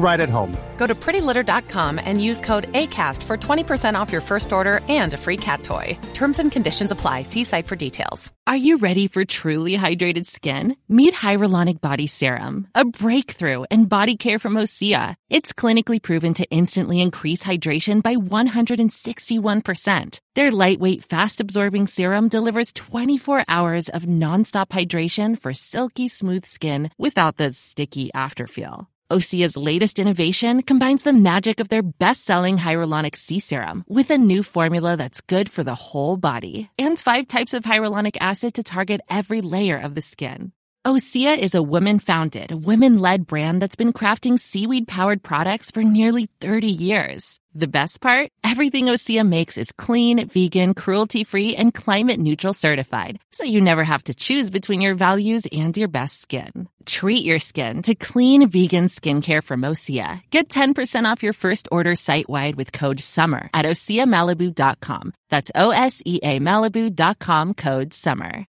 right at home. Go to prettylitter.com and use code ACAST for 20% off your first order and a free cat toy. Terms and conditions apply. See site for details. Are you ready for truly hydrated skin? Meet Hyaluronic Body Serum, a breakthrough in body care from Osea. It's clinically proven to instantly increase hydration by 161%. Their lightweight, fast absorbing serum delivers 24 hours of nonstop hydration for silky smooth skin without the sticky afterfeel. Osea's latest innovation combines the magic of their best-selling hyaluronic sea serum with a new formula that's good for the whole body and five types of hyaluronic acid to target every layer of the skin. Osea is a women-founded, women-led brand that's been crafting seaweed-powered products for nearly 30 years. The best part? Everything Osea makes is clean, vegan, cruelty-free, and climate-neutral certified, so you never have to choose between your values and your best skin. Treat your skin to clean, vegan skincare from Osea. Get 10% off your first order site-wide with code SUMMER at OseaMalibu.com. That's O-S-E-A Malibu.com code SUMMER.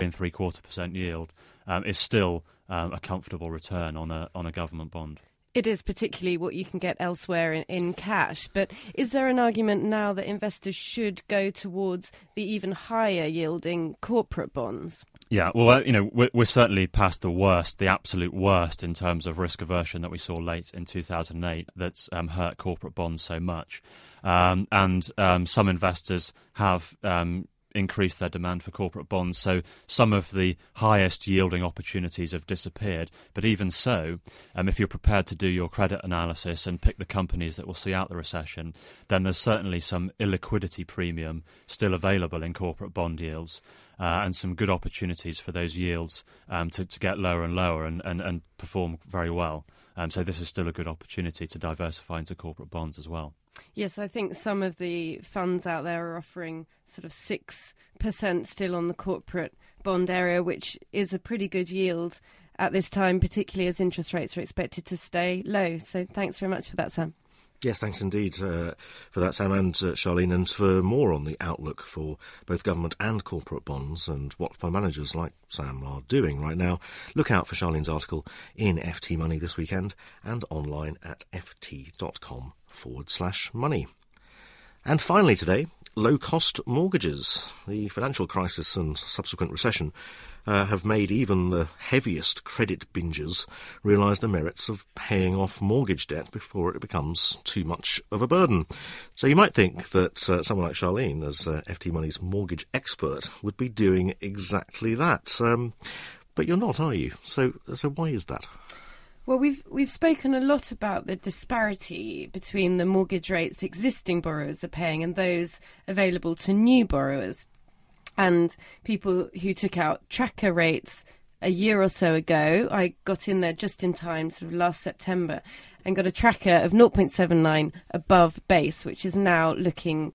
in three quarter percent yield um, is still um, a comfortable return on a on a government bond. It is particularly what you can get elsewhere in, in cash. But is there an argument now that investors should go towards the even higher yielding corporate bonds? Yeah, well, uh, you know, we're, we're, certainly past the worst, the absolute worst in terms of risk aversion that we saw late in 2008 that's um, hurt corporate bonds so much. Um, and um, some investors have um, increased their demand for corporate bonds. So some of the highest yielding opportunities have disappeared. But even so, um, if you're prepared to do your credit analysis and pick the companies that will see out the recession, then there's certainly some illiquidity premium still available in corporate bond yields. Uh, and some good opportunities for those yields um, to, to get lower and lower and, and, and perform very well. Um, so this is still a good opportunity to diversify into corporate bonds as well. Yes, I think some of the funds out there are offering sort of 6% still on the corporate bond area, which is a pretty good yield at this time, particularly as interest rates are expected to stay low. So thanks very much for that, Sam. Yes, thanks indeed uh, for that, Sam and uh, Charlene. And for more on the outlook for both government and corporate bonds and what fund managers like Sam are doing right now, look out for Charlene's article in FT Money this weekend and online at ft.com forward slash money. And finally today, low cost mortgages. The financial crisis and subsequent recession uh, have made even the heaviest credit bingers realise the merits of paying off mortgage debt before it becomes too much of a burden. So you might think that uh, someone like Charlene, as uh, FT Money's mortgage expert, would be doing exactly that. Um, but you're not, are you? So, so why is that? Well, we've we've spoken a lot about the disparity between the mortgage rates existing borrowers are paying and those available to new borrowers, and people who took out tracker rates a year or so ago. I got in there just in time, sort of last September, and got a tracker of 0.79 above base, which is now looking